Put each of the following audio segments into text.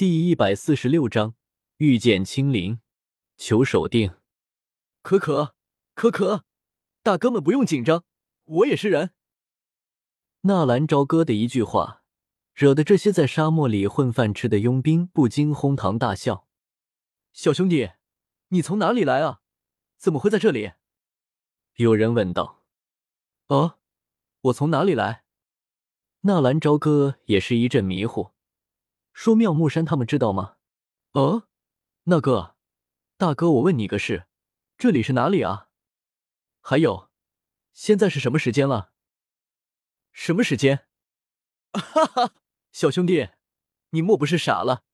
第一百四十六章遇见青灵，求守定。可可，可可，大哥们不用紧张，我也是人。纳兰朝歌的一句话，惹得这些在沙漠里混饭吃的佣兵不禁哄堂大笑。小兄弟，你从哪里来啊？怎么会在这里？有人问道。哦，我从哪里来？纳兰朝歌也是一阵迷糊。说妙木山他们知道吗？哦，那个大哥，我问你个事，这里是哪里啊？还有，现在是什么时间了？什么时间？哈哈，小兄弟，你莫不是傻了？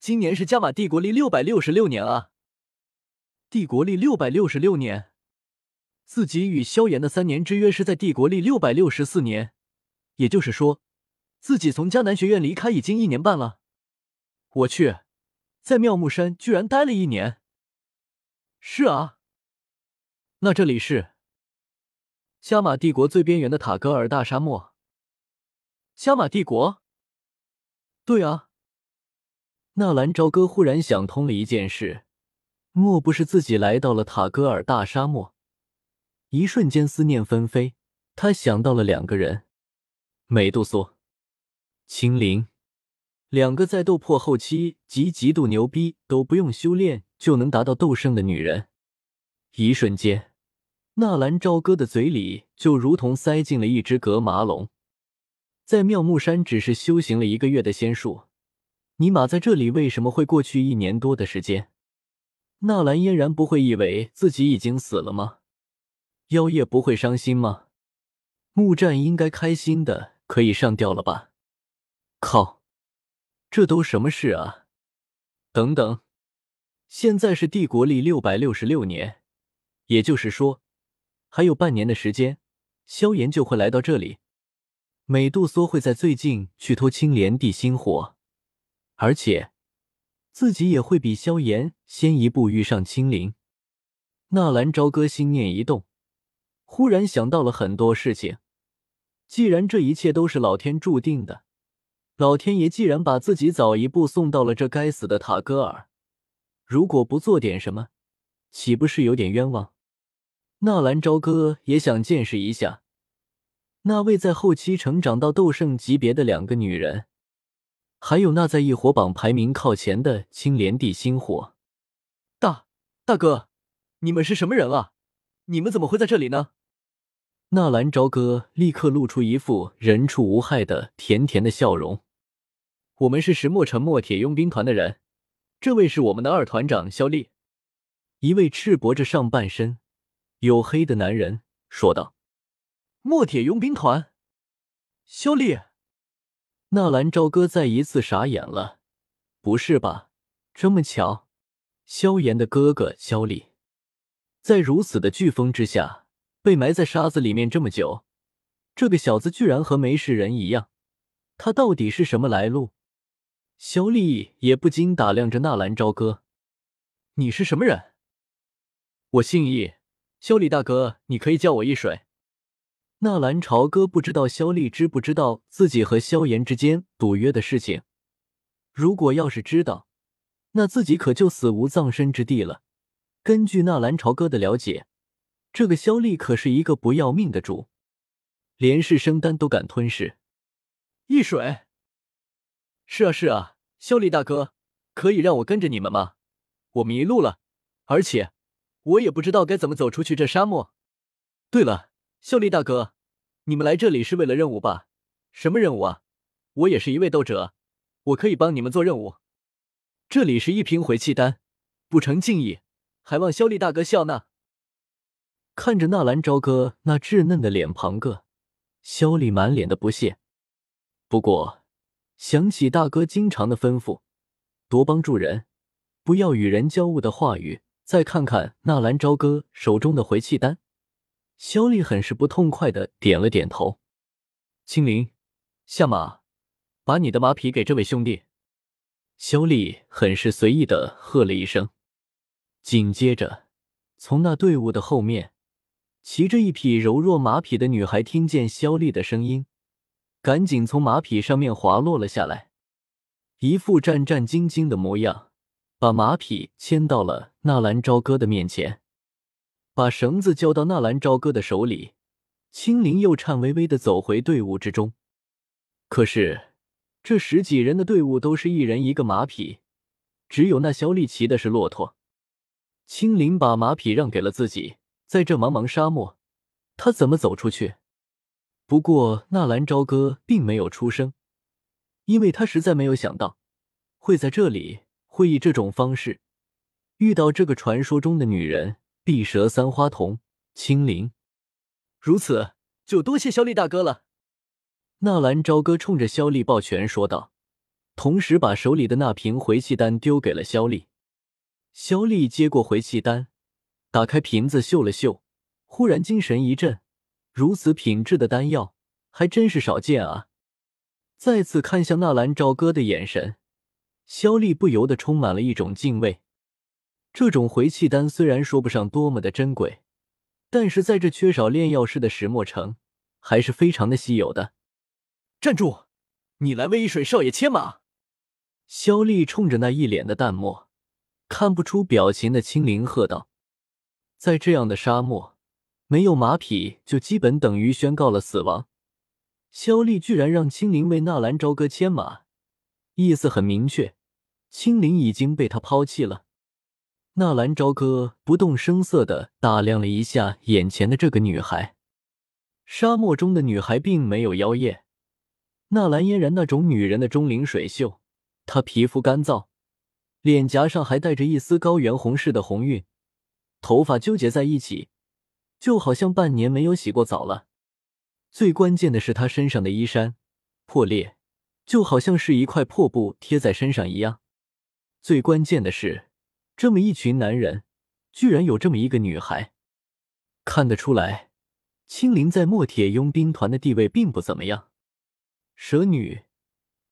今年是加玛帝国历六百六十六年啊！帝国历六百六十六年，自己与萧炎的三年之约是在帝国历六百六十四年，也就是说，自己从迦南学院离开已经一年半了。我去，在妙木山居然待了一年。是啊，那这里是加玛帝国最边缘的塔格尔大沙漠。加玛帝国？对啊。纳兰朝歌忽然想通了一件事，莫不是自己来到了塔格尔大沙漠？一瞬间思念纷飞，他想到了两个人：美杜莎、青灵。两个在斗破后期及极度牛逼都不用修炼就能达到斗圣的女人，一瞬间，纳兰朝歌的嘴里就如同塞进了一只格马龙。在妙木山只是修行了一个月的仙术，尼玛在这里为什么会过去一年多的时间？纳兰嫣然不会以为自己已经死了吗？妖夜不会伤心吗？木战应该开心的可以上吊了吧？靠！这都什么事啊？等等，现在是帝国历六百六十六年，也就是说，还有半年的时间，萧炎就会来到这里。美杜莎会在最近去偷青莲地心火，而且自己也会比萧炎先一步遇上青灵。纳兰朝歌心念一动，忽然想到了很多事情。既然这一切都是老天注定的。老天爷既然把自己早一步送到了这该死的塔戈尔，如果不做点什么，岂不是有点冤枉？纳兰朝歌也想见识一下那位在后期成长到斗圣级别的两个女人，还有那在异火榜排名靠前的青莲地心火。大大哥，你们是什么人啊？你们怎么会在这里呢？纳兰朝歌立刻露出一副人畜无害的甜甜的笑容。我们是石墨城墨铁佣兵团的人，这位是我们的二团长肖丽。一位赤膊着上半身、黝黑的男人说道：“墨铁佣兵团，肖丽。”纳兰朝歌再一次傻眼了，不是吧？这么巧，萧炎的哥哥萧丽，在如此的飓风之下被埋在沙子里面这么久，这个小子居然和没事人一样，他到底是什么来路？萧丽也不禁打量着纳兰朝歌：“你是什么人？”“我姓易，萧丽大哥，你可以叫我易水。”纳兰朝歌不知道萧丽知不知道自己和萧炎之间赌约的事情。如果要是知道，那自己可就死无葬身之地了。根据纳兰朝歌的了解，这个萧丽可是一个不要命的主，连是生丹都敢吞噬。易水。是啊是啊，肖丽大哥，可以让我跟着你们吗？我迷路了，而且我也不知道该怎么走出去这沙漠。对了，肖丽大哥，你们来这里是为了任务吧？什么任务啊？我也是一位斗者，我可以帮你们做任务。这里是一瓶回气丹，不成敬意，还望肖丽大哥笑纳。看着纳兰朝歌那稚嫩的脸庞，个肖丽满脸的不屑。不过。想起大哥经常的吩咐，多帮助人，不要与人交恶的话语，再看看纳兰朝歌手中的回气丹，萧丽很是不痛快的点了点头。青灵，下马，把你的马匹给这位兄弟。萧丽很是随意的喝了一声，紧接着，从那队伍的后面，骑着一匹柔弱马匹的女孩听见萧丽的声音。赶紧从马匹上面滑落了下来。一副战战兢兢的模样，把马匹牵到了纳兰朝歌的面前，把绳子交到纳兰朝歌的手里。青灵又颤巍巍的走回队伍之中。可是，这十几人的队伍都是一人一个马匹，只有那肖丽骑的是骆驼。青灵把马匹让给了自己，在这茫茫沙漠，他怎么走出去？不过纳兰朝歌并没有出声，因为他实在没有想到会在这里会以这种方式遇到这个传说中的女人——碧蛇三花童青灵。如此，就多谢萧厉大哥了。纳兰朝歌冲着萧厉抱拳说道，同时把手里的那瓶回气丹丢给了萧厉。萧厉接过回气丹，打开瓶子嗅了嗅，忽然精神一振，如此品质的丹药还真是少见啊！再次看向纳兰朝歌的眼神，萧厉不由得充满了一种敬畏。这种回气丹虽然说不上多么的珍贵，但是在这缺少炼药师的石墨城，还是非常的稀有的。站住！你来为一水少爷牵马？萧厉冲着那一脸的淡漠。看不出表情的青灵喝道：“在这样的沙漠，没有马匹就基本等于宣告了死亡。萧丽居然让青灵为纳兰朝歌牵马，意思很明确，青灵已经被他抛弃了。”纳兰朝歌不动声色的打量了一下眼前的这个女孩。沙漠中的女孩并没有妖艳，纳兰嫣然那种女人的钟灵水秀，她皮肤干燥。脸颊上还带着一丝高原红似的红晕，头发纠结在一起，就好像半年没有洗过澡了。最关键的是，他身上的衣衫破裂，就好像是一块破布贴在身上一样。最关键的是，这么一群男人，居然有这么一个女孩。看得出来，青灵在墨铁佣兵团的地位并不怎么样。蛇女。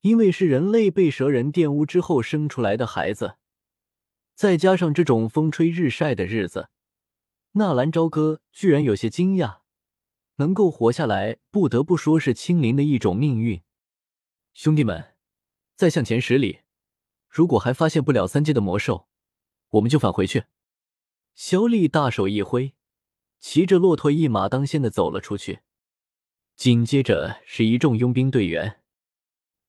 因为是人类被蛇人玷污之后生出来的孩子，再加上这种风吹日晒的日子，纳兰朝歌居然有些惊讶，能够活下来，不得不说是青灵的一种命运。兄弟们，再向前十里，如果还发现不了三阶的魔兽，我们就返回去。萧厉大手一挥，骑着骆驼一马当先的走了出去，紧接着是一众佣兵队员。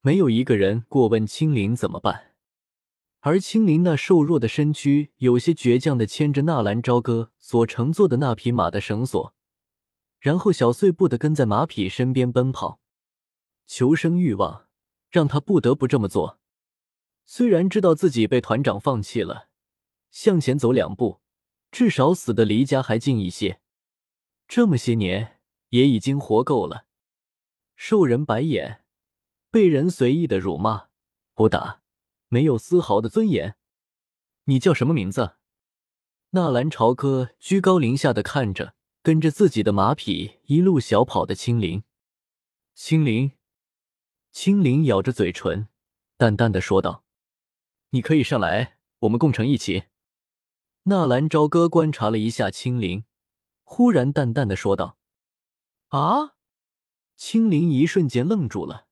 没有一个人过问青灵怎么办，而青灵那瘦弱的身躯有些倔强的牵着纳兰朝歌所乘坐的那匹马的绳索，然后小碎步的跟在马匹身边奔跑。求生欲望让他不得不这么做。虽然知道自己被团长放弃了，向前走两步，至少死的离家还近一些。这么些年也已经活够了，受人白眼。被人随意的辱骂、殴打，没有丝毫的尊严。你叫什么名字？纳兰朝歌居高临下的看着跟着自己的马匹一路小跑的青灵。青灵，青灵咬着嘴唇，淡淡的说道：“你可以上来，我们共乘一起。”纳兰朝歌观察了一下青灵，忽然淡淡的说道：“啊！”青灵一瞬间愣住了。